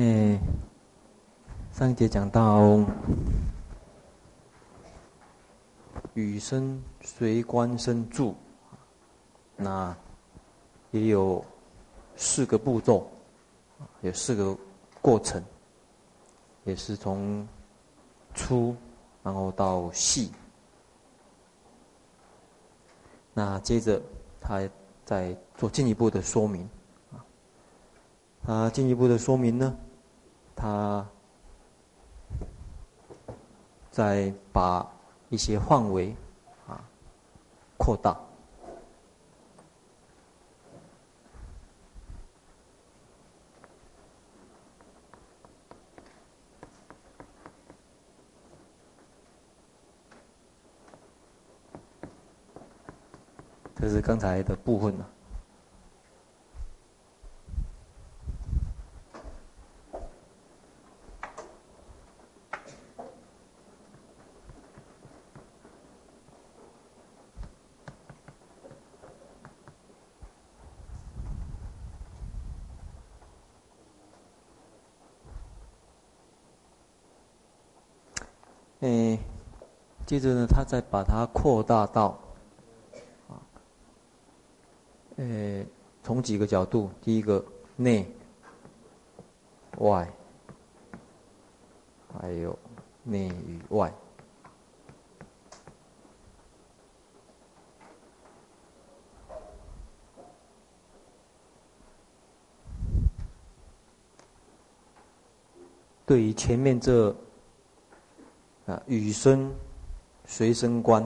哎，上一节讲到与生随观生住，那也有四个步骤，有四个过程，也是从粗然后到细。那接着他再做进一步的说明。他进一步的说明呢，他再把一些范围啊扩大，这是刚才的部分了。诶，接着呢，他再把它扩大到，啊，诶，从几个角度，第一个内外，还有内与外，对于前面这。啊，与生随身观，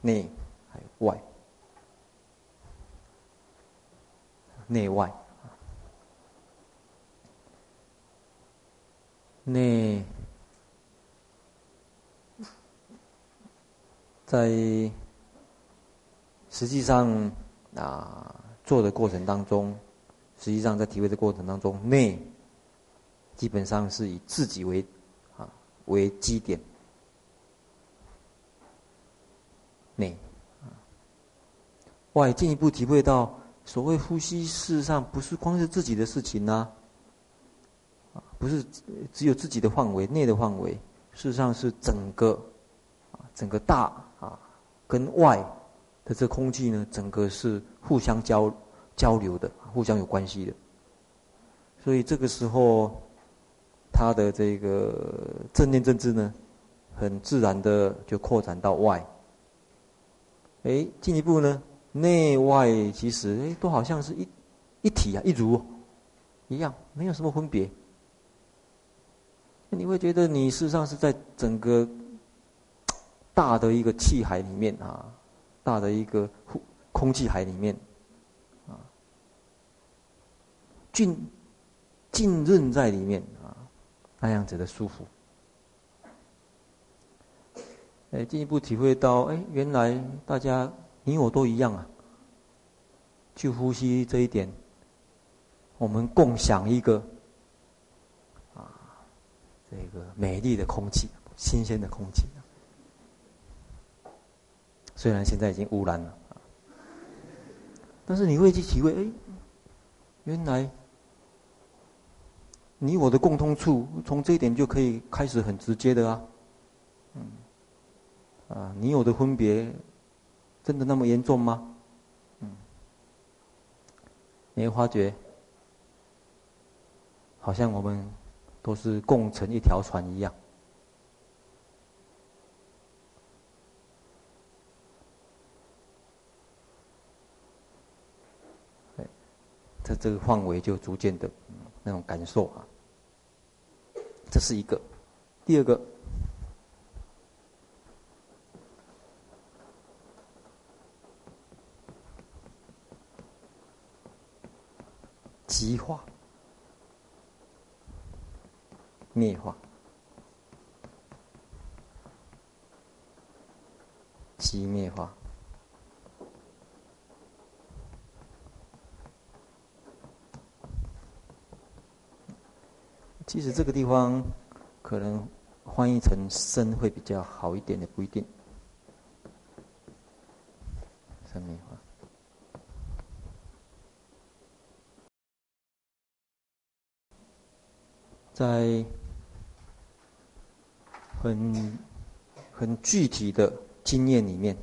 内还有外，内外，内在实际上啊做的过程当中，实际上在体会的过程当中，内基本上是以自己为啊。为基点，内，外进一步体会到，所谓呼吸，事实上不是光是自己的事情呐，啊，不是只有自己的范围内的范围，事实上是整个，整个大啊，跟外的这空气呢，整个是互相交交流的，互相有关系的，所以这个时候。他的这个正念正知呢，很自然的就扩展到外。哎，进一步呢，内外其实哎都好像是一一体啊，一如一样，没有什么分别。你会觉得你事实上是在整个大的一个气海里面啊，大的一个空气海里面啊，浸浸润在里面啊。那样子的舒服，哎，进一步体会到，哎，原来大家你我都一样啊，去呼吸这一点，我们共享一个啊，这个美丽的空气，新鲜的空气。虽然现在已经污染了，但是你会去体会，哎，原来。你我的共通处，从这一点就可以开始很直接的啊，啊，你我的分别，真的那么严重吗？嗯，你会发觉，好像我们都是共乘一条船一样。对，这这个范围就逐渐的，那种感受啊。这是一个，第二个，极化、灭化、极灭化。其实这个地方可能翻译成“生”会比较好一点，也不一定。生灭化。在很很具体的经验里面，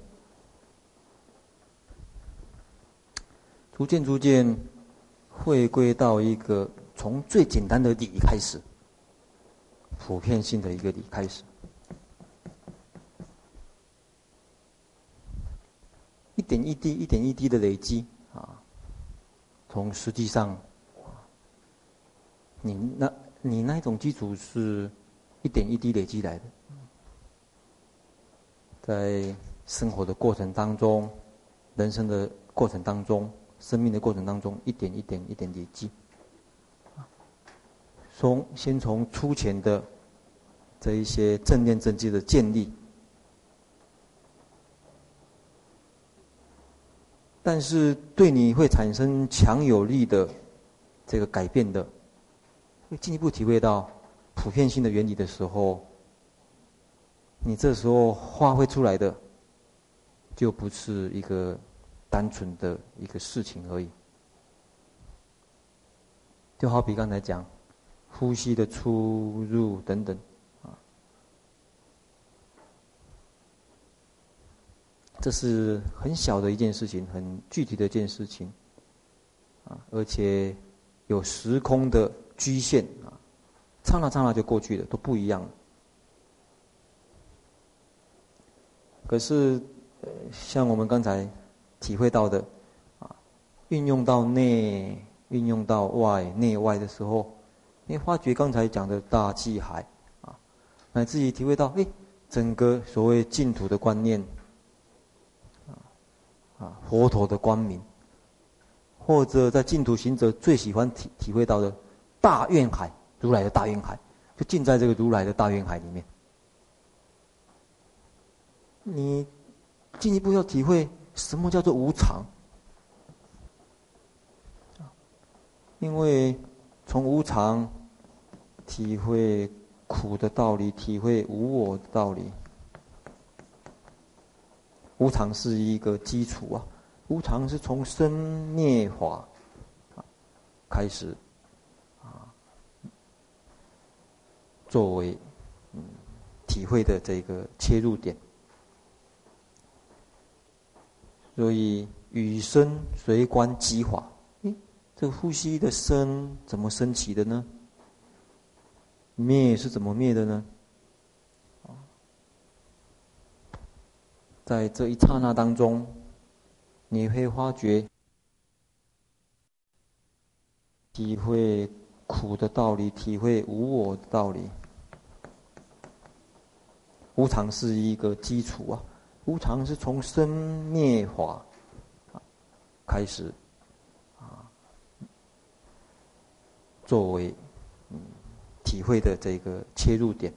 逐渐逐渐回归到一个从最简单的理开始，普遍性的一个理开始，一点一滴，一点一滴的累积啊，从实际上，你那。你那一种基础是一点一滴累积来的，在生活的过程当中，人生的过程当中，生命的过程当中，一点一点一点累积。从先从粗浅的这一些正念正知的建立，但是对你会产生强有力的这个改变的。会进一步体会到普遍性的原理的时候，你这时候发挥出来的，就不是一个单纯的一个事情而已。就好比刚才讲，呼吸的出入等等，啊，这是很小的一件事情，很具体的一件事情，啊，而且有时空的。局限啊，刹那刹那就过去了，都不一样了。可是，呃像我们刚才体会到的，啊，运用到内，运用到外，内外的时候，你发觉刚才讲的大气海，啊，来自己体会到，哎，整个所谓净土的观念，啊，啊，佛陀的光明，或者在净土行者最喜欢体体会到的。大愿海，如来的大愿海，就浸在这个如来的大愿海里面。你进一步要体会什么叫做无常，因为从无常体会苦的道理，体会无我的道理。无常是一个基础啊，无常是从生灭法开始啊。作为嗯体会的这个切入点，所以与生随观即法。诶，这个呼吸的生怎么升起的呢？灭是怎么灭的呢？在这一刹那当中，你会发觉体会苦的道理，体会无我的道理。无常是一个基础啊，无常是从生灭法开始啊，作为嗯体会的这个切入点，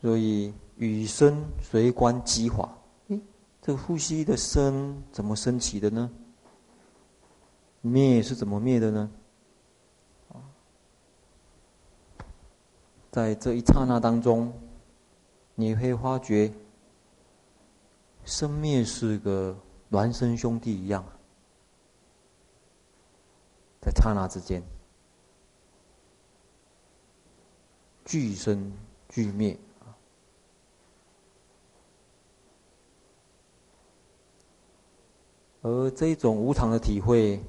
所以与生随观即法。诶，这个呼吸的生怎么升起的呢？灭是怎么灭的呢？在这一刹那当中，你会发觉，生灭是个孪生兄弟一样，在刹那之间，俱生俱灭。而这种无常的体会，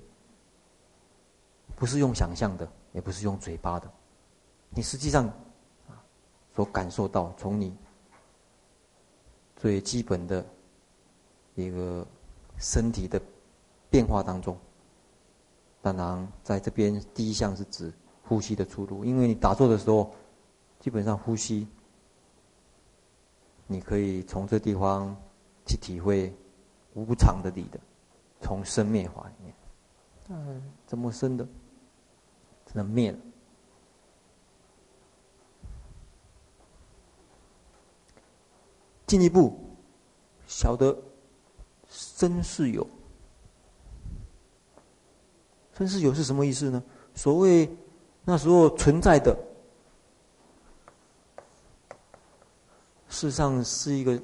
不是用想象的，也不是用嘴巴的，你实际上。所感受到，从你最基本的一个身体的变化当中，当然在这边第一项是指呼吸的出入，因为你打坐的时候，基本上呼吸，你可以从这地方去体会无常的理的，从生灭法里面，嗯，怎么生的，怎么灭了？进一步晓得生是有，生是有是什么意思呢？所谓那时候存在的，事实上是一个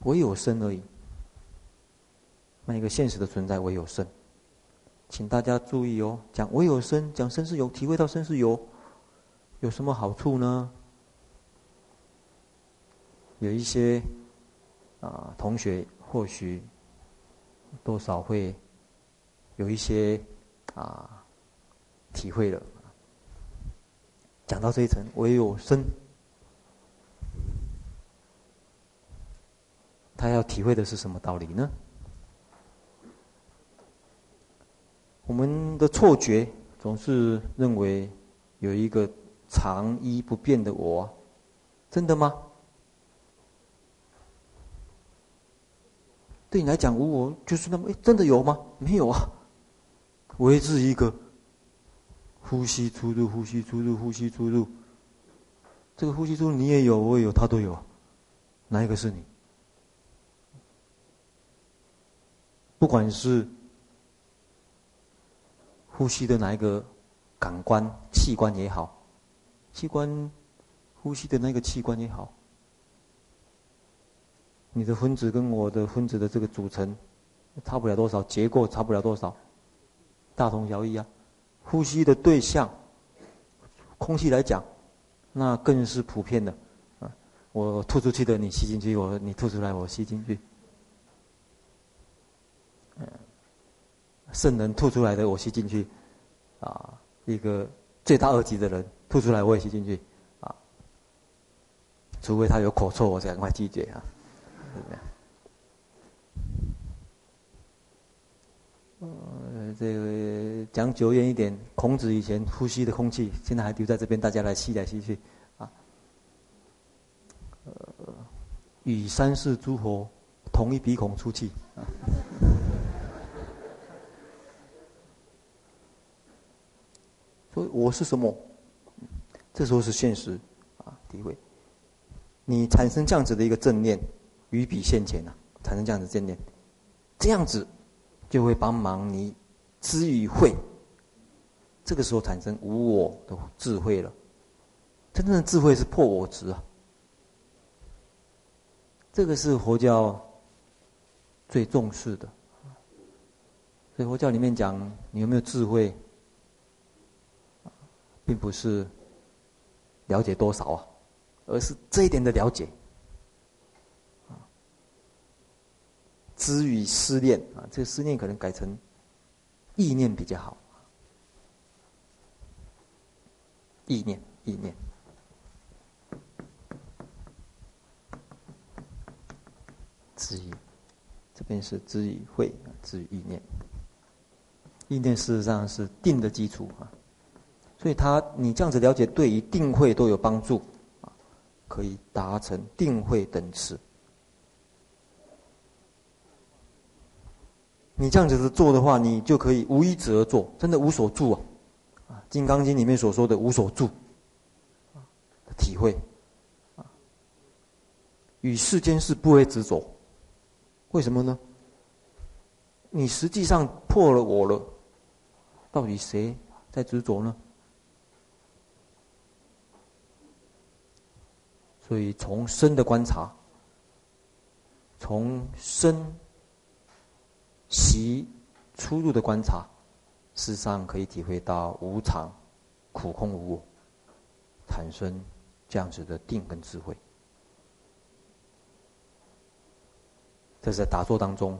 唯有生而已。那一个现实的存在唯有生，请大家注意哦，讲唯有生，讲生是有，体会到生是有，有什么好处呢？有一些啊、同学或许多少会有一些啊、体会了。讲到这一层，唯有生，他要体会的是什么道理呢？我们的错觉总是认为有一个常一不变的我，真的吗？对你来讲，无我就是那么，诶，真的有吗？没有啊，唯是一个呼吸出入，呼吸出入，呼吸出入。这个呼吸出入，你也有，我也有，他都有，哪一个是你？不管是。呼吸的哪一个感官器官也好，器官呼吸的那个器官也好，你的分子跟我的分子的这个组成差不了多少，结构差不了多少，大同小异啊。呼吸的对象，空气来讲，那更是普遍的啊。我吐出去的，你吸进去；我你吐出来，我吸进去。嗯。圣人吐出来的我吸进去，啊，一个罪大恶极的人吐出来我也吸进去，啊，除非他有口臭，我才赶快拒绝啊，呃，这个讲久远一点，孔子以前呼吸的空气，现在还留在这边，大家来吸来吸去，啊，呃，与三世诸佛同一鼻孔出气，啊。说我是什么？这时候是现实啊，体会。你产生这样子的一个正念，于彼现前啊，产生这样子正念，这样子就会帮忙你知与会。这个时候产生无我的智慧了。真正的智慧是破我执啊。这个是佛教最重视的。所以佛教里面讲，你有没有智慧？并不是了解多少啊，而是这一点的了解。知与思念啊，这个思念可能改成意念比较好。意念，意念，知意，这边是知与会，知与意念。意念事实上是定的基础啊。所以他，你这样子了解，对于定慧都有帮助，啊，可以达成定慧等次。你这样子的做的话，你就可以无一止而做，真的无所住啊！啊，《金刚经》里面所说的无所住，啊，体会，啊，与世间事不为执着。为什么呢？你实际上破了我了，到底谁在执着呢？所以，从深的观察，从深息出入的观察，事实上可以体会到无常、苦、空、无我，产生这样子的定跟智慧。这是在打坐当中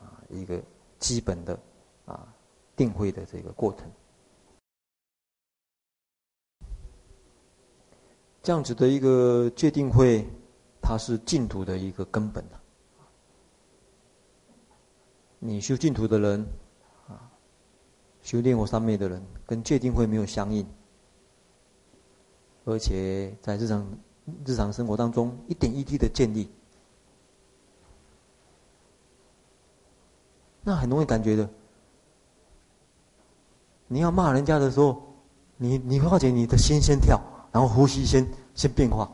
啊一个基本的啊定慧的这个过程。这样子的一个界定慧，它是净土的一个根本。你修净土的人，啊，修炼我三昧的人，跟戒定慧没有相应，而且在日常日常生活当中一点一滴的建立，那很容易感觉的。你要骂人家的时候，你你会发觉你的心先跳。然后呼吸先先变化，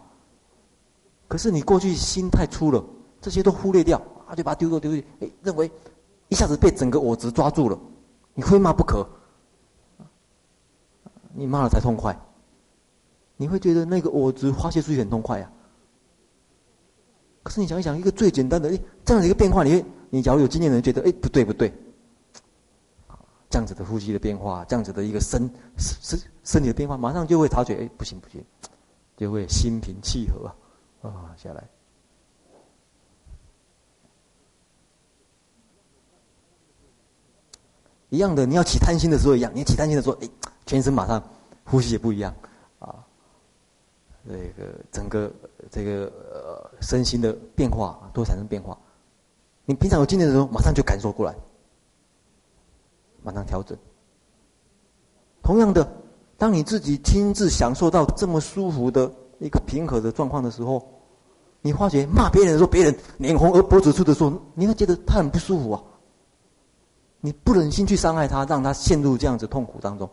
可是你过去心太粗了，这些都忽略掉啊，就把它丢掉丢掉，哎，认为一下子被整个我执抓住了，你非骂不可，你骂了才痛快，你会觉得那个我执发泄出去很痛快呀、啊。可是你想一想，一个最简单的，哎，这样的一个变化，你，你假如有经验的人觉得，哎，不对不对，这样子的呼吸的变化，这样子的一个身身身体的变化，马上就会察觉，哎，不行不行，就会心平气和啊，啊下来。一样的，你要起贪心的时候一样，你起贪心的时候，哎，全身马上呼吸也不一样，啊，这个整个这个呃身心的变化都会产生变化。你平常有经验的时候，马上就感受过来，马上调整。同样的，当你自己亲自享受到这么舒服的一个平和的状况的时候，你发觉骂别人的时候，别人脸红而脖子粗的时候，你会觉得他很不舒服啊。你不忍心去伤害他，让他陷入这样子痛苦当中。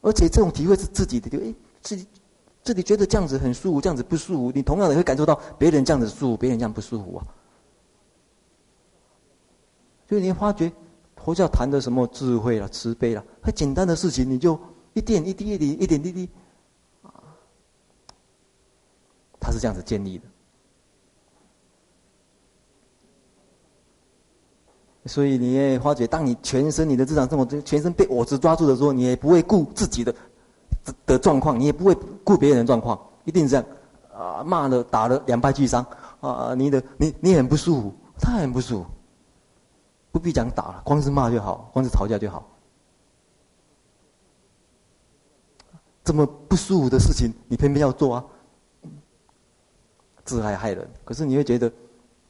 而且这种体会是自己的，就哎，自己自己觉得这样子很舒服，这样子不舒服。你同样的会感受到别人这样子舒服，别人这样不舒服啊。就你发觉佛教谈的什么智慧啦、慈悲啦，很简单的事情，你就一点一滴、一点一点一滴，啊，它是这样子建立的。所以你也发觉，当你全身你的日常生活中全身被我执抓住的时候，你也不会顾自己的的状况，你也不会顾别人的状况，一定是这样啊，骂了打了两败俱伤啊，你的你你很不舒服，他很不舒服，不必讲打了，光是骂就好，光是吵架就好。这么不舒服的事情，你偏偏要做啊，自害害人。可是你会觉得。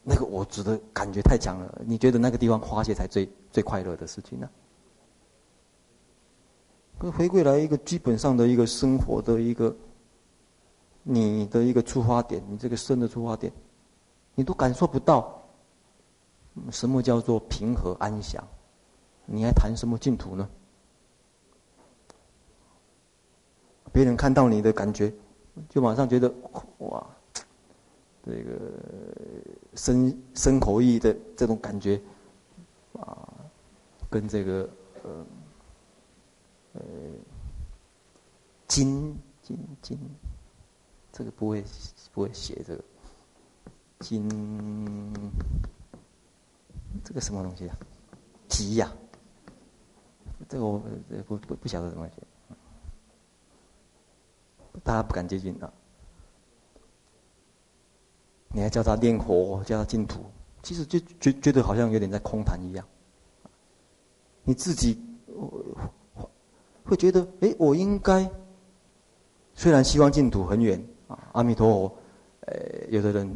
那个我执的感觉太强了，你觉得那个地方花谢才最最快乐的事情呢？可回归来一个基本上的一个生活的一个，你的一个出发点，你这个生的出发点，你都感受不到，什么叫做平和安详？你还谈什么净土呢？别人看到你的感觉，就马上觉得哇。这个生生口意的这种感觉，啊，跟这个呃呃金金金，这个不会不会写这个金，这个什么东西啊？吉呀，这个我不不不晓得怎么写，大家不敢接近啊。你还叫他念佛，叫他净土，其实就觉觉得好像有点在空谈一样。你自己会觉得，哎，我应该虽然希望净土很远啊，阿弥陀佛，呃，有的人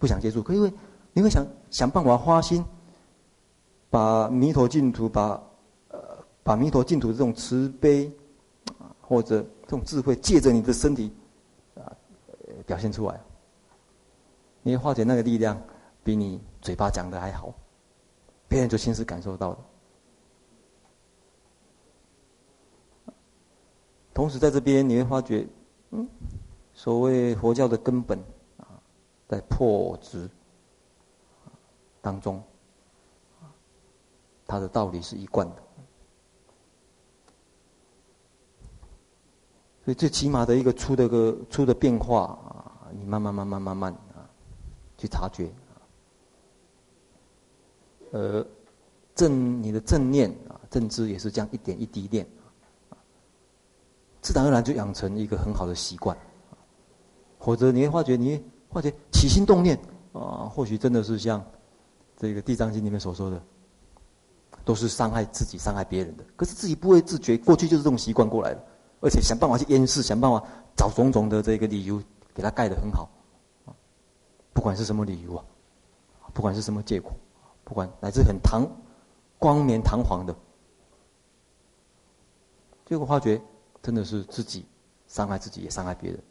不想接触，可因为你会想想办法花心，把弥陀净土，把呃把弥陀净土这种慈悲或者这种智慧，借着你的身体啊表现出来。你会发觉那个力量比你嘴巴讲的还好，别人就亲自感受到了。同时在这边你会发觉，嗯，所谓佛教的根本啊，在破执当中，它的道理是一贯的。所以最起码的一个出的个出的变化啊，你慢慢慢慢慢慢。去察觉，呃，正你的正念啊，正知也是这样一点一滴练，自然而然就养成一个很好的习惯，否则你会发觉，你会发觉起心动念啊，或许真的是像这个《地藏经》里面所说的，都是伤害自己、伤害别人的，可是自己不会自觉，过去就是这种习惯过来的，而且想办法去掩饰，想办法找种种的这个理由给他盖得很好。不管是什么理由啊，不管是什么借口，不管乃至很堂光冕堂皇的，结果发觉真的是自己伤害自己，也伤害别人。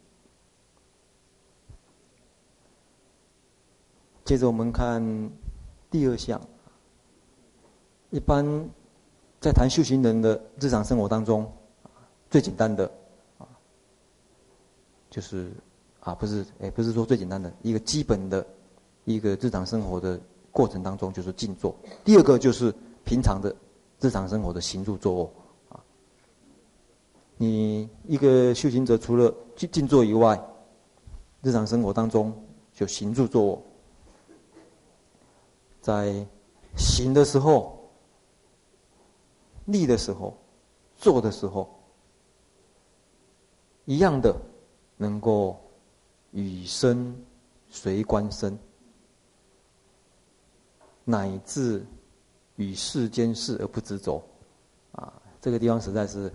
接着我们看第二项，一般在谈修行人的日常生活当中，最简单的啊，就是。啊，不是，哎，不是说最简单的一个基本的，一个日常生活的过程当中，就是静坐。第二个就是平常的日常生活的行住坐卧。啊，你一个修行者除了静静坐以外，日常生活当中就行住坐卧。在行的时候、立的时候、坐的时候，一样的能够与身随观身，乃至与世间事而不执着，啊，这个地方实在是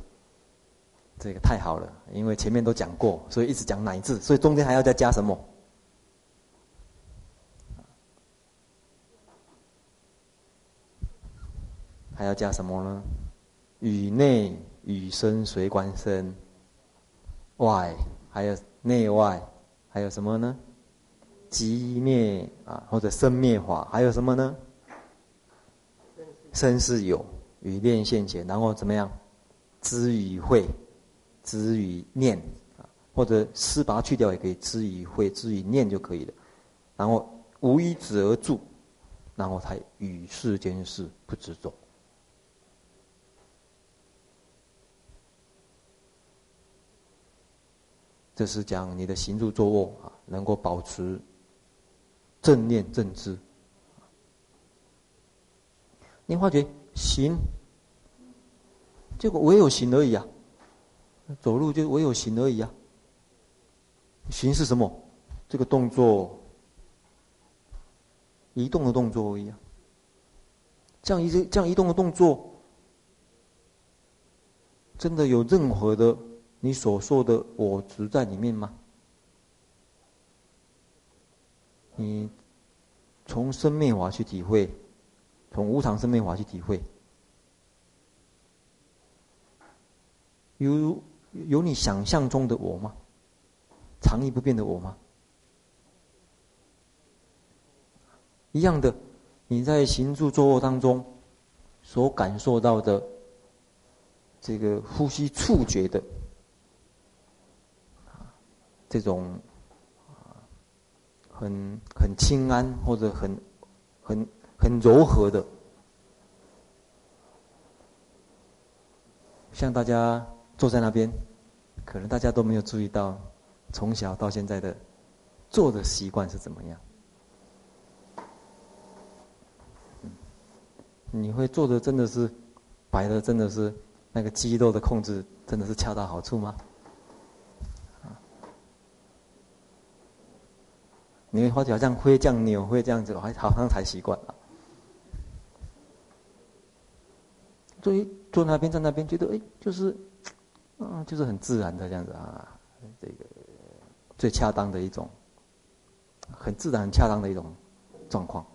这个太好了，因为前面都讲过，所以一直讲乃至，所以中间还要再加什么？还要加什么呢？与内与身随观身，外还有内外，还有什么呢？寂灭啊，或者生灭法，还有什么呢？身是有与念现前，然后怎么样？知与会，知与念啊，或者思把它去掉也可以，知与会，知与念就可以了。然后无一止而住，然后才与世间事不执着。这是讲你的行住坐卧啊，能够保持正念正知。你发觉行，结果唯有行而已啊，走路就唯有行而已啊。行是什么？这个动作，移动的动作而已啊。这样一这样移动的动作，真的有任何的？你所说的我执在里面吗？你从生命法去体会，从无常生命法去体会，有有你想象中的我吗？常义不变的我吗？一样的，你在行住坐卧当中所感受到的这个呼吸触觉的。这种很很轻安或者很很很柔和的，像大家坐在那边，可能大家都没有注意到，从小到现在的坐的习惯是怎么样？你会坐的真的是摆的真的是那个肌肉的控制真的是恰到好处吗？你会发觉好像会这样扭，会这样子，还好像才习惯了。所以坐那边，在那边，觉得哎，就是，嗯，就是很自然的这样子啊，这个最恰当的一种，很自然、很恰当的一种状况。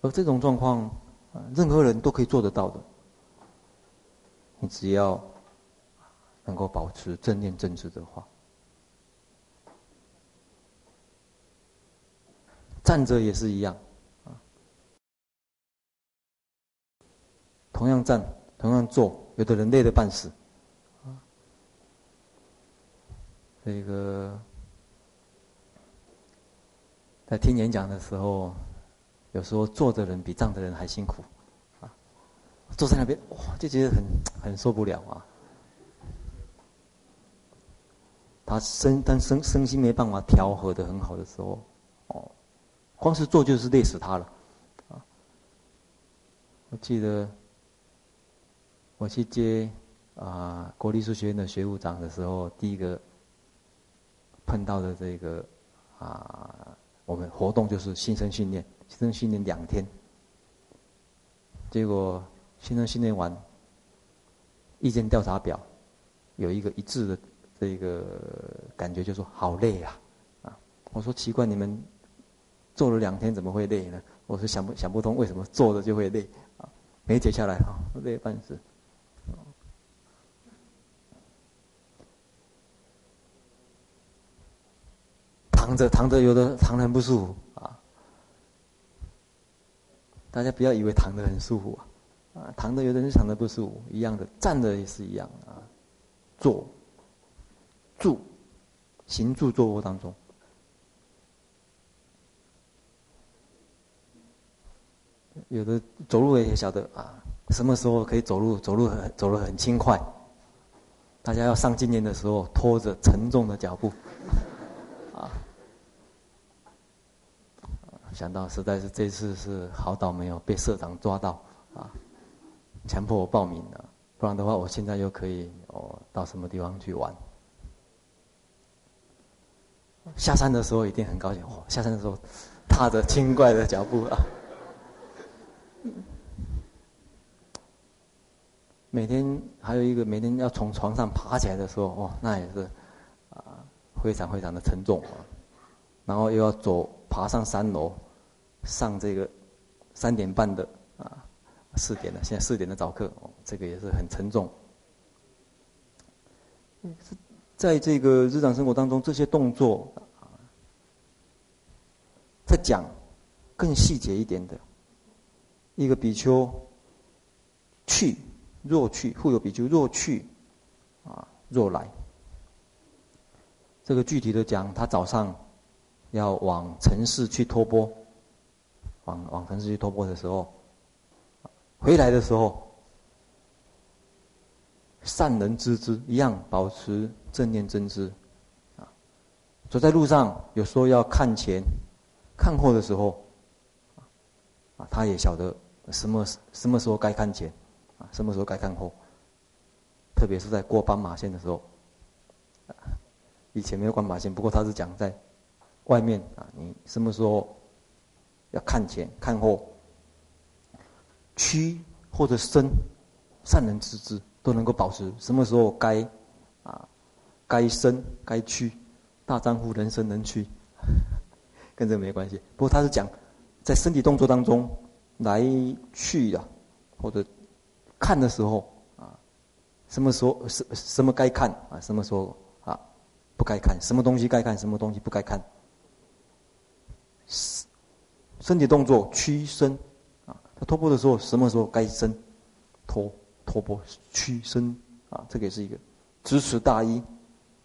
而这种状况，任何人都可以做得到的。你只要能够保持正念正知的话。站着也是一样，啊，同样站，同样坐，有的人累得半死，啊，这个在听演讲的时候，有时候坐的人比站的人还辛苦，啊，坐在那边哇，就觉得很很受不了啊，他身但身身心没办法调和的很好的时候，光是做就是累死他了，啊！我记得我去接啊国立艺术学院的学务长的时候，第一个碰到的这个啊，我们活动就是新生训练，新生训练两天，结果新生训练完，意见调查表有一个一致的这个感觉，就说好累啊！啊，我说奇怪你们。坐了两天怎么会累呢？我是想不想不通为什么坐着就会累啊？没解下来哈，累半死。躺着躺着，有的躺得很不舒服啊。大家不要以为躺得很舒服啊，啊，躺着有的人躺得不舒服，一样的，站着也是一样啊。坐、住、行住坐卧当中。有的走路也晓得啊，什么时候可以走路？走路很走路很轻快。大家要上经验的时候，拖着沉重的脚步，啊，想到实在是这次是好倒霉哦，被社长抓到啊，强迫我报名了，不然的话，我现在又可以哦到什么地方去玩。下山的时候一定很高兴哦，下山的时候踏着轻快的脚步啊。每天还有一个每天要从床上爬起来的时候，哦，那也是啊非常非常的沉重啊。然后又要走爬上三楼，上这个三点半的啊四点的，现在四点的早课，哦，这个也是很沉重。在这个日常生活当中，这些动作啊，再讲更细节一点的，一个比丘去。若去，复有比丘若去，啊，若来。这个具体的讲，他早上要往城市去托钵，往往城市去托钵的时候，回来的时候，善人知之，一样保持正念正知，啊，走在路上，有时候要看前、看后的时候，啊，他也晓得什么什么时候该看前。什么时候该看后？特别是在过斑马线的时候，以前没有斑马线，不过他是讲在外面啊，你什么时候要看前看后，屈或者伸，善人知之，都能够保持。什么时候该啊，该伸该屈，大丈夫能伸能屈，跟这没关系。不过他是讲在身体动作当中来去的，或者。看的时候啊，什么时候什什么该看啊？什么时候啊不该看？什么东西该看？什么东西不该看？身体动作屈伸啊，他托钵的时候，什么时候该伸？托托钵屈伸啊，这个也是一个支持大衣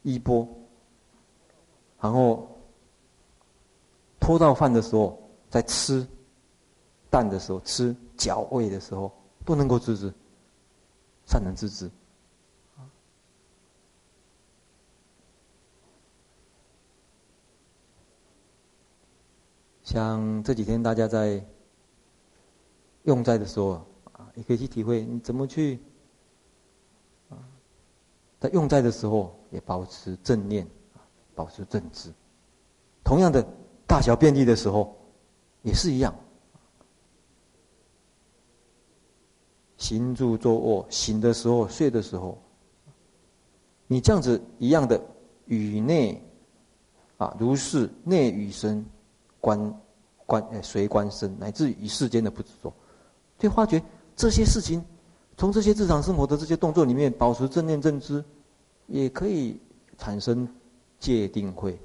衣钵，然后托到饭的时候，在吃蛋的时候，吃脚味的时候，都能够制止。善能自知，像这几天大家在用斋的时候啊，也可以去体会你怎么去，在用斋的时候也保持正念，保持正知。同样的，大小便利的时候也是一样。行住坐卧，醒的时候、睡的时候，你这样子一样的与内啊，如是内与身观观诶，随观身，乃至于世间的不执着，就发觉这些事情，从这些日常生活的这些动作里面，保持正念正知，也可以产生戒定慧，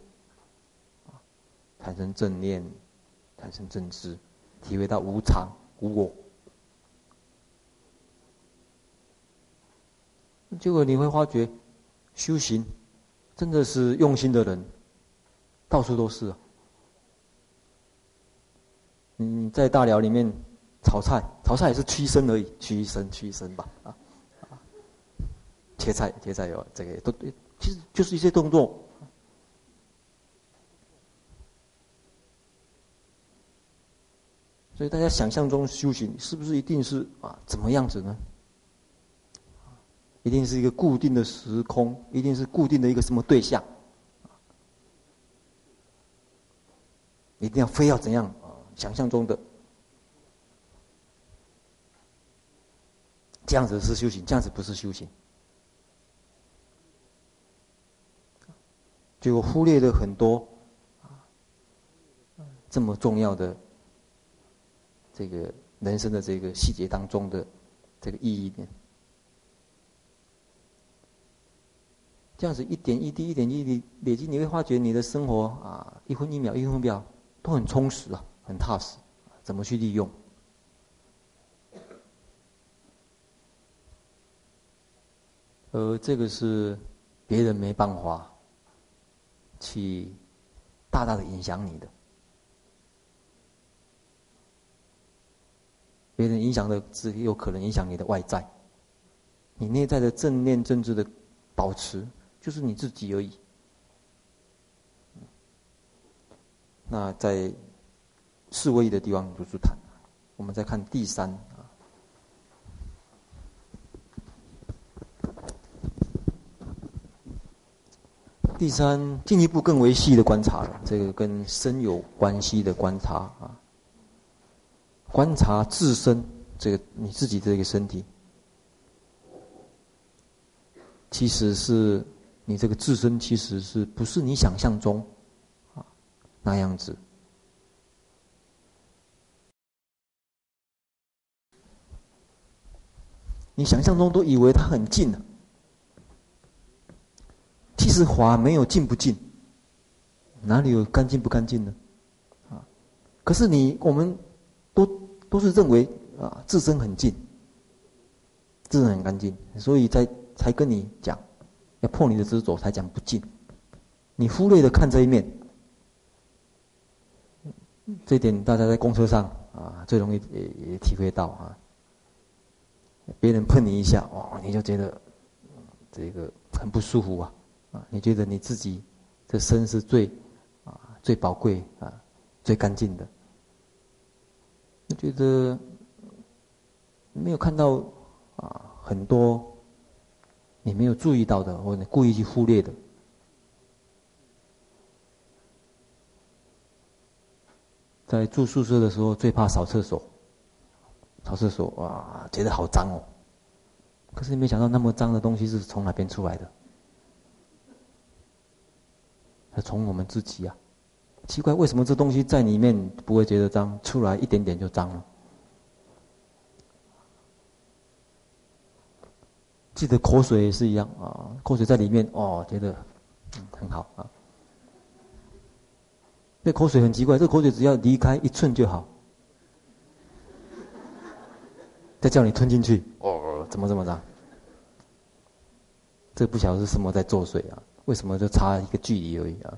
啊，产生正念，产生正知，体会到无常无我。结果你会发觉，修行真的是用心的人，到处都是啊。你在大寮里面炒菜，炒菜也是屈伸而已，屈伸屈伸吧，啊啊，切菜切菜有这个都对，其实就是一些动作。所以大家想象中修行是不是一定是啊怎么样子呢？一定是一个固定的时空，一定是固定的一个什么对象，一定要非要怎样啊？想象中的这样子是修行，这样子不是修行，就忽略了很多这么重要的这个人生的这个细节当中的这个意义呢。这样子一点一滴、一点一滴累积，你会发觉你的生活啊，一分一秒、一分一秒都很充实啊，很踏实。怎么去利用？而这个是别人没办法去大大的影响你的。别人影响的只有可能影响你的外在，你内在的正念正知的保持。就是你自己而已。那在四位一的地方不是谈。我们再看第三啊，第三进一步更为细的观察了，这个跟身有关系的观察啊，观察自身这个你自己的这个身体，其实是你这个自身其实是不是你想象中啊那样子。你想象中都以为它很近了，其实华没有近不近，哪里有干净不干净呢？啊，可是你我们都都是认为啊，自身很近，自身很干净，所以才才跟你讲，要破你的执着，才讲不近。你忽略的看这一面，这点大家在公车上啊，最容易也也体会到啊。别人碰你一下，哦，你就觉得这个很不舒服啊，啊，你觉得你自己这身是最啊最宝贵啊最干净的，你觉得没有看到啊很多你没有注意到的，或者你故意去忽略的，在住宿舍的时候最怕扫厕所。扫厕所哇，觉得好脏哦！可是你没想到，那么脏的东西是从哪边出来的？从我们自己啊！奇怪，为什么这东西在里面不会觉得脏，出来一点点就脏了？记得口水也是一样啊，口水在里面哦，觉得很好啊。这口水很奇怪，这口水只要离开一寸就好。再叫你吞进去，哦，怎么怎么着？这不晓得是什么在作祟啊？为什么就差一个距离而已啊？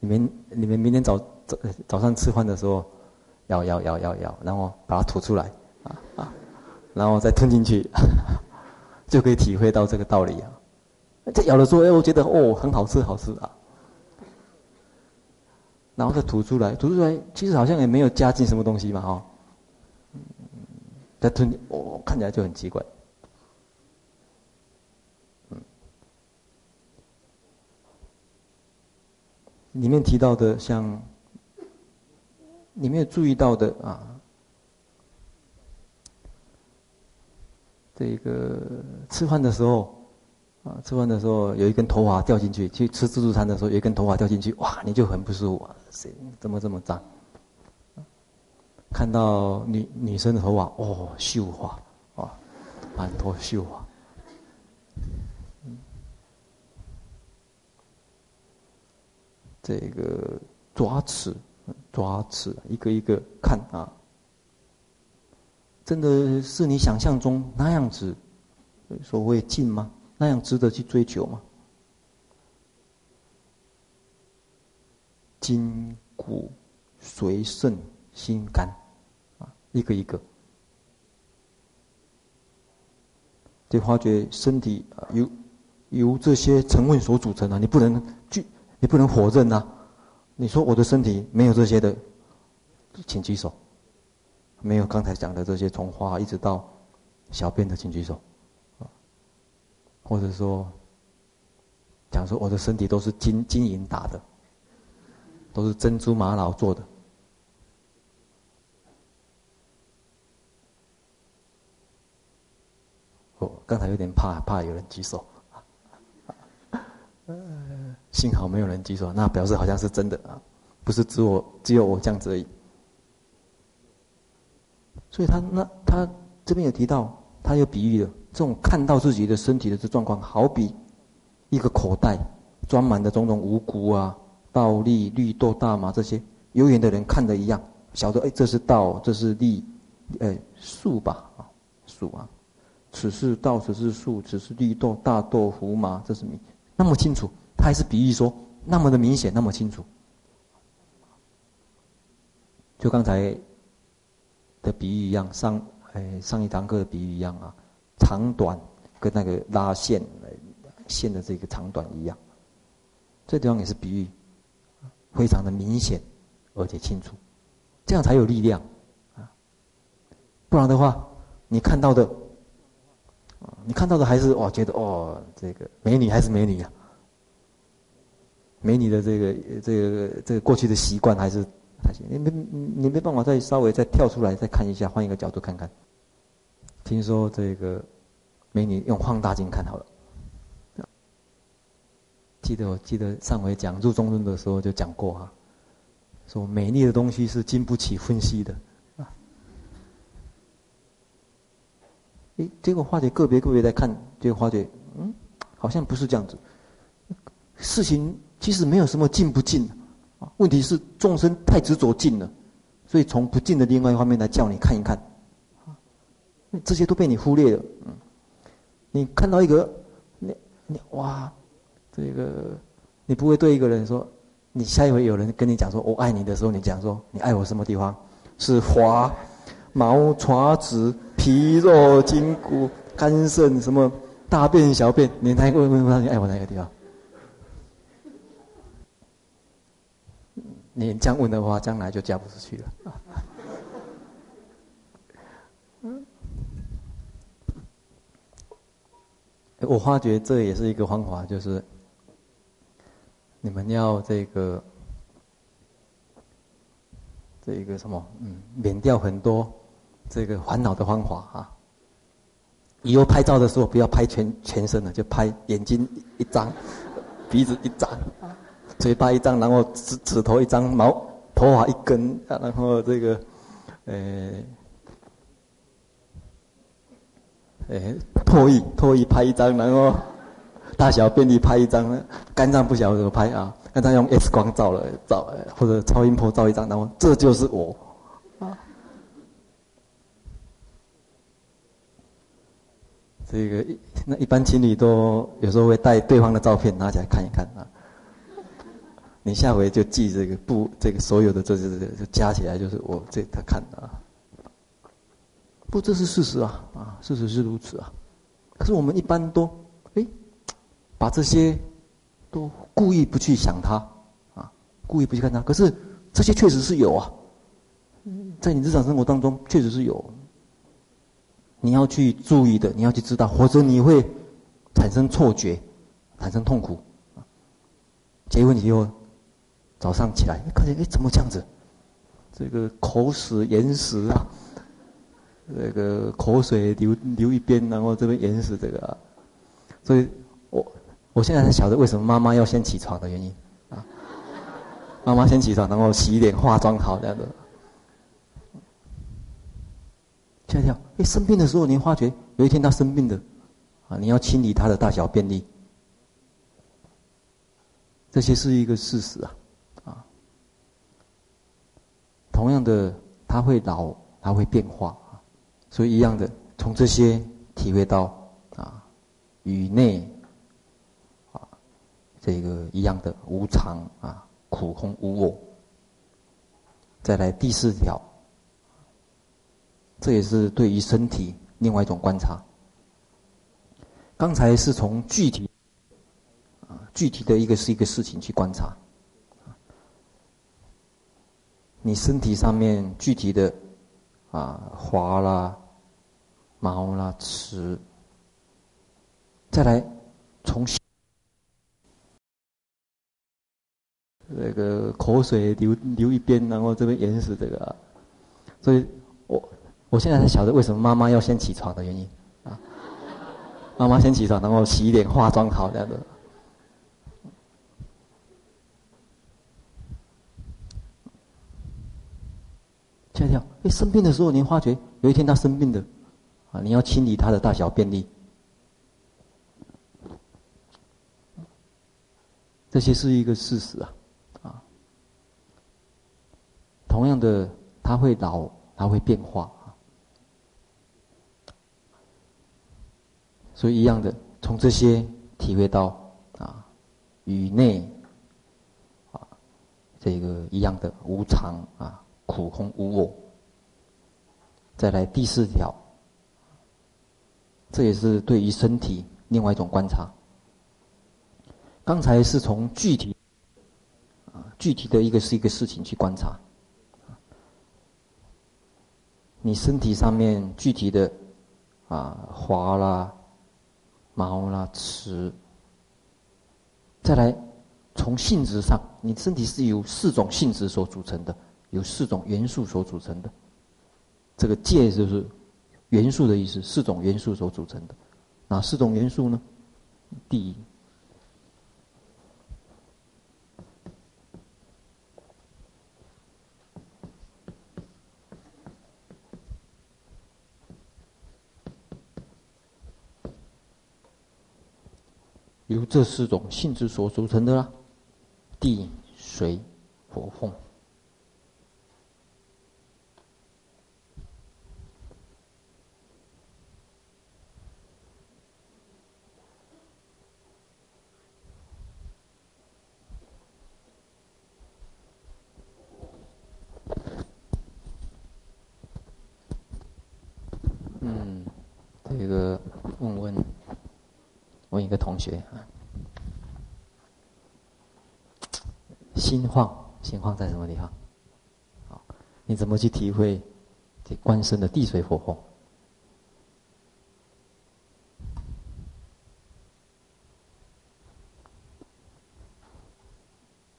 你们你们明天早早早上吃饭的时候，咬咬咬咬咬，然后把它吐出来，啊啊，然后再吞进去，就可以体会到这个道理啊。在咬的时候，哎，我觉得哦，很好吃，好吃啊。然后再吐出来，吐出来，其实好像也没有加进什么东西嘛，哈。再吞，哦，看起来就很奇怪。嗯，里面提到的，像你没有注意到的啊，这个吃饭的时候啊，吃饭的时候有一根头发掉进去，去吃自助餐的时候有一根头发掉进去，哇，你就很不舒服啊，谁怎么这么脏？看到女女生的头发，哦，绣花，啊，满头绣花。这个抓齿，抓齿，一个一个看啊，真的是你想象中那样子，所谓近吗？那样值得去追求吗？筋骨髓肾心肝。啊一个一个，就发觉身体由由这些成分所组成啊，你不能拒，你不能否认啊。你说我的身体没有这些的，请举手。没有刚才讲的这些，从花一直到小便的，请举手。或者说，讲说我的身体都是金金银打的，都是珍珠玛瑙做的。哦，刚才有点怕，怕有人举手，幸好没有人举手，那表示好像是真的啊，不是只我只有我这样子而已。所以他那他这边有提到，他有比喻了，这种看到自己的身体的这状况，好比一个口袋装满的种种五谷啊、稻粒、绿豆、大麻这些，有缘的人看的一样，晓得哎，这是稻，这是粒，哎，粟吧啊，粟啊。此是稻，此是粟，此是绿豆、大豆、胡麻，这是米，那么清楚，他还是比喻说那么的明显，那么清楚。就刚才的比喻一样，上哎上一堂课的比喻一样啊，长短跟那个拉线线的这个长短一样，这地方也是比喻，非常的明显而且清楚，这样才有力量啊！不然的话，你看到的，你看到的还是哇，觉得哦，这个美女还是美女啊，美女的这个这个这个过去的习惯还是还行，你没你没办法再稍微再跳出来再看一下，换一个角度看看。听说这个美女用放大镜看好了。记得我记得上回讲入中论的时候就讲过哈，说美丽的东西是经不起分析的啊。诶，结果化解个别个别在看，结果化解嗯，好像不是这样子。事情其实没有什么进不进，问题是众生太执着尽了，所以从不尽的另外一方面来叫你看一看，啊，这些都被你忽略了。嗯，你看到一个，你你哇。这个，你不会对一个人说，你下一回有人跟你讲说“我爱你”的时候，你讲说“你爱我什么地方？”是花、毛、爪子、皮肉、筋骨、肝肾什么大便、小便，你哪个问问他你爱我哪个地方？你这样问的话，将来就嫁不出去了。我发觉这也是一个方法，就是。你们要这个，这一个什么？嗯，免掉很多这个烦恼的方法啊。以后拍照的时候，不要拍全全身的，就拍眼睛一张，鼻子一张，嘴巴一张，然后指指头一张，毛头发一根，然后这个，呃，呃，唾液唾液拍一张，然后。大小便利拍一张，肝脏不晓得怎么拍啊？肝脏用 X 光照了照，或者超音波照一张，然后这就是我，啊，这个那一般情侣都有时候会带对方的照片拿起来看一看啊。你下回就记这个不，这个所有的这这这就加起来就是我这他看的啊。不，这是事实啊啊，事实是如此啊。可是我们一般都哎。把这些都故意不去想它，啊，故意不去看它。可是这些确实是有啊，在你日常生活当中确实是有。你要去注意的，你要去知道，否则你会产生错觉，产生痛苦啊。结婚以后，早上起来，看见哎，怎么这样子？这个口屎眼屎啊，这个口水流流一边，然后这边眼屎这个啊，所以我。我现在才晓得为什么妈妈要先起床的原因，啊，妈妈先起床，然后洗脸、化妆好这样的。跳跳，哎，生病的时候，你发觉有一天他生病的，啊，你要清理他的大小便利，这些是一个事实，啊，同样的，他会老，他会变化，所以一样的，从这些体会到啊，与内啊。这个一样的无常啊，苦空无我。再来第四条，这也是对于身体另外一种观察。刚才是从具体啊，具体的一个是一个事情去观察，你身体上面具体的啊，滑啦、毛啦、齿，再来从。那个口水流流一边，然后这边眼屎这个，所以我我现在才晓得为什么妈妈要先起床的原因啊。妈妈先起床，然后洗脸、化妆好这样子的。跳跳，哎，生病的时候，你发觉有一天他生病的，啊，你要清理他的大小便利，这些是一个事实啊。啊同样的，他会老，他会变化，所以一样的，从这些体会到啊，宇内啊，这个一样的无常啊，苦空无我。再来第四条，这也是对于身体另外一种观察。刚才是从具体。啊，具体的一个是一个事情去观察。你身体上面具体的啊，滑啦、毛啦、齿，再来从性质上，你身体是由四种性质所组成的，有四种元素所组成的。这个界就是元素的意思，四种元素所组成的。哪四种元素呢？第一。由这四种性质所组成的啦，地、水、火、风。嗯，这个问问。问一个同学啊，心晃，心晃在什么地方？好，你怎么去体会这观身的地水火风？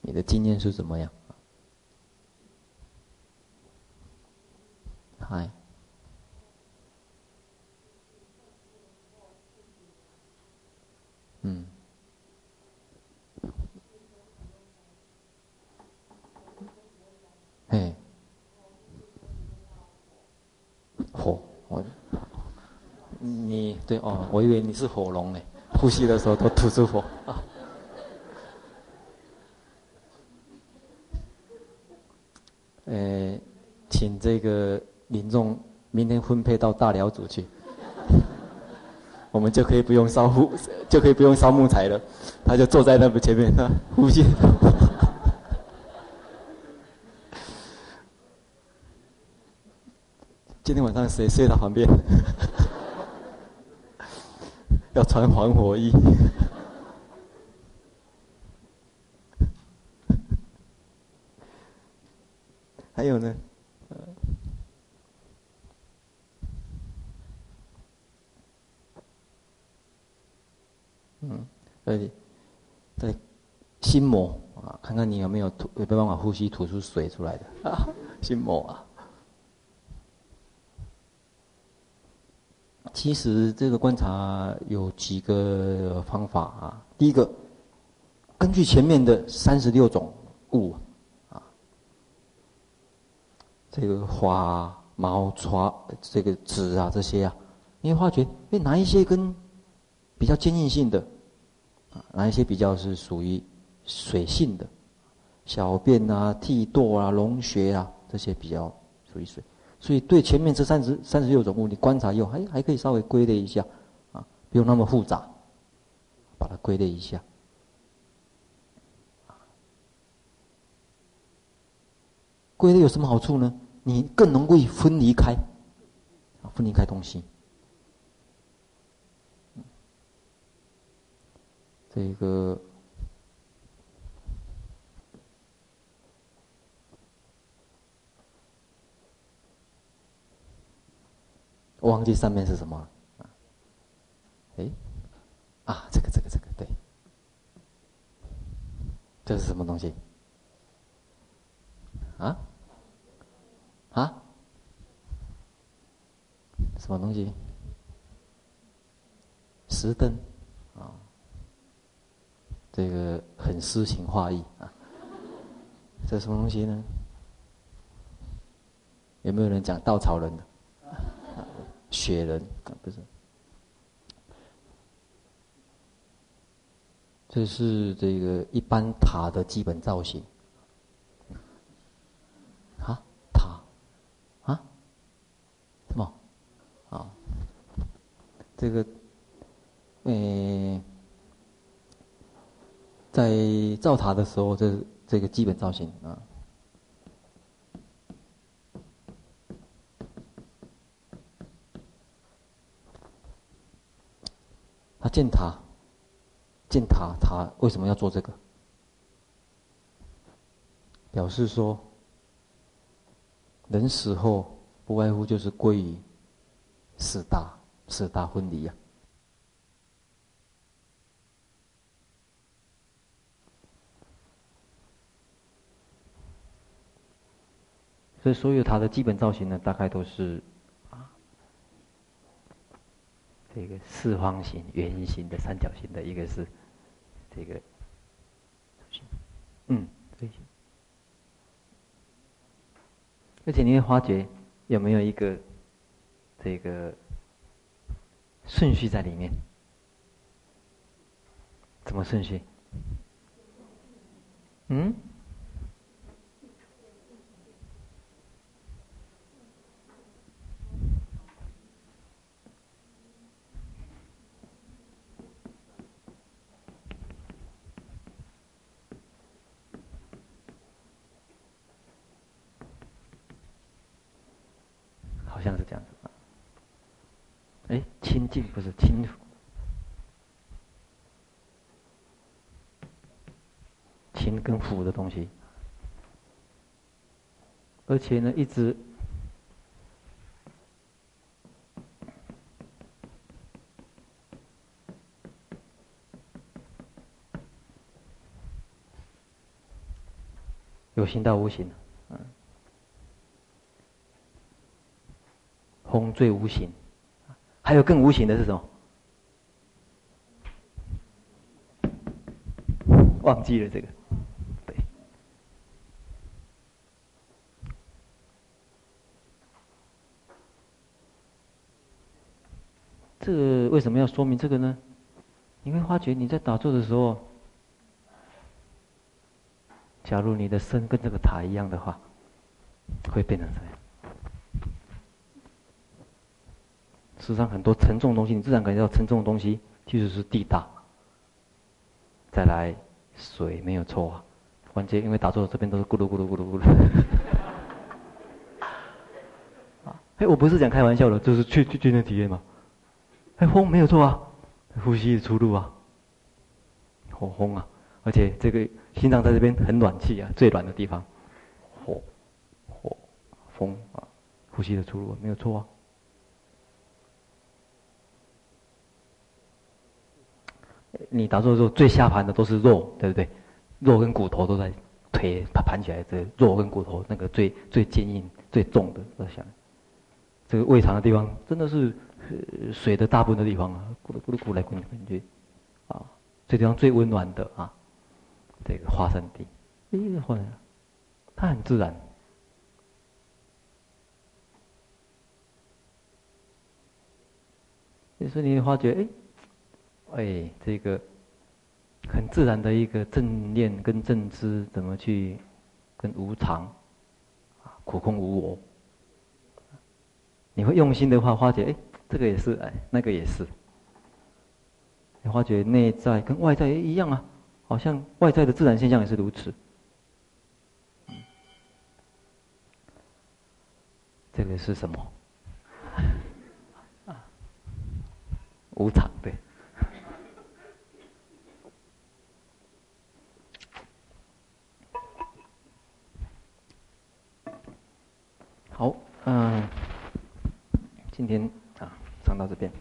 你的经验是怎么样？嗨。嗯，哎，火，我，你对哦，我以为你是火龙呢，呼吸的时候都吐出火。啊、呃，请这个民众明天分配到大寮组去。我们就可以不用烧木，就可以不用烧木材了。他就坐在那个前面，他 呼吸。今天晚上谁睡他旁边？要穿防火衣。还有呢？嗯，对，对，心魔啊，看看你有没有吐，有没有办法呼吸吐出水出来的啊？心魔啊。其实这个观察有几个方法啊。第一个，根据前面的三十六种物啊，这个花、毛、欻、这个纸啊这些啊，你会发觉，哎，哪一些跟比较坚硬性的，啊，哪一些比较是属于水性的，小便啊、涕唾啊、脓血啊，这些比较属于水。所以对前面这三十三十六种物，你观察以后，还还可以稍微归类一下，啊，不用那么复杂，把它归类一下。归类有什么好处呢？你更能够分离开，啊，分离开东西。这个忘记上面是什么了啊？哎，啊，这个这个这个对，这是什么东西？啊？啊？什么东西？石灯啊。这个很诗情画意啊！这什么东西呢？有没有人讲稻草人的？雪人，不是。这是这个一般塔的基本造型。啊，塔，啊，什么？啊，这个，诶。在造塔的时候，这这个基本造型啊，他建塔，建塔，塔为什么要做这个？表示说，人死后不外乎就是归于四大四大分离呀。所以，所有它的基本造型呢，大概都是啊，这个四方形、圆形的、三角形的，一个是这个，嗯，对。而且你会发觉有没有一个这个顺序在里面？怎么顺序？嗯？像是这样子。哎，清净不是清。清跟腐的东西。而且呢，一直有形到无形。最无形。还有更无形的是什么？忘记了这个。对。这个为什么要说明这个呢？你会发觉你在打坐的时候，假如你的身跟这个塔一样的话，会变成什么样？实际上，很多沉重的东西，你自然感觉到沉重的东西，其实是地大。再来，水没有错啊，关键因为打坐这边都是咕噜咕噜咕噜咕噜。啊，哎，我不是讲开玩笑的，就是去去去那体验嘛。哎，风没有错啊，呼吸的出路啊，火风啊，而且这个心脏在这边很暖气啊，最暖的地方，火火风啊，呼吸的出路没有错啊。你打坐的时候，最下盘的都是肉，对不对？肉跟骨头都在腿盘盘起来，这肉跟骨头那个最最坚硬、最重的，我想，这个胃肠的地方真的是水的大部分的地方啊，咕噜咕噜咕来滚来滚去，啊，这地方最温暖的啊，这个花生地，哎，后来它很自然，所以你发觉，哎。哎，这个很自然的一个正念跟正知，怎么去跟无常、苦空无我？你会用心的话，发觉哎，这个也是，哎，那个也是。你发觉内在跟外在一样啊，好像外在的自然现象也是如此。这个是什么？无常，对。好，嗯，今天啊，上到这边。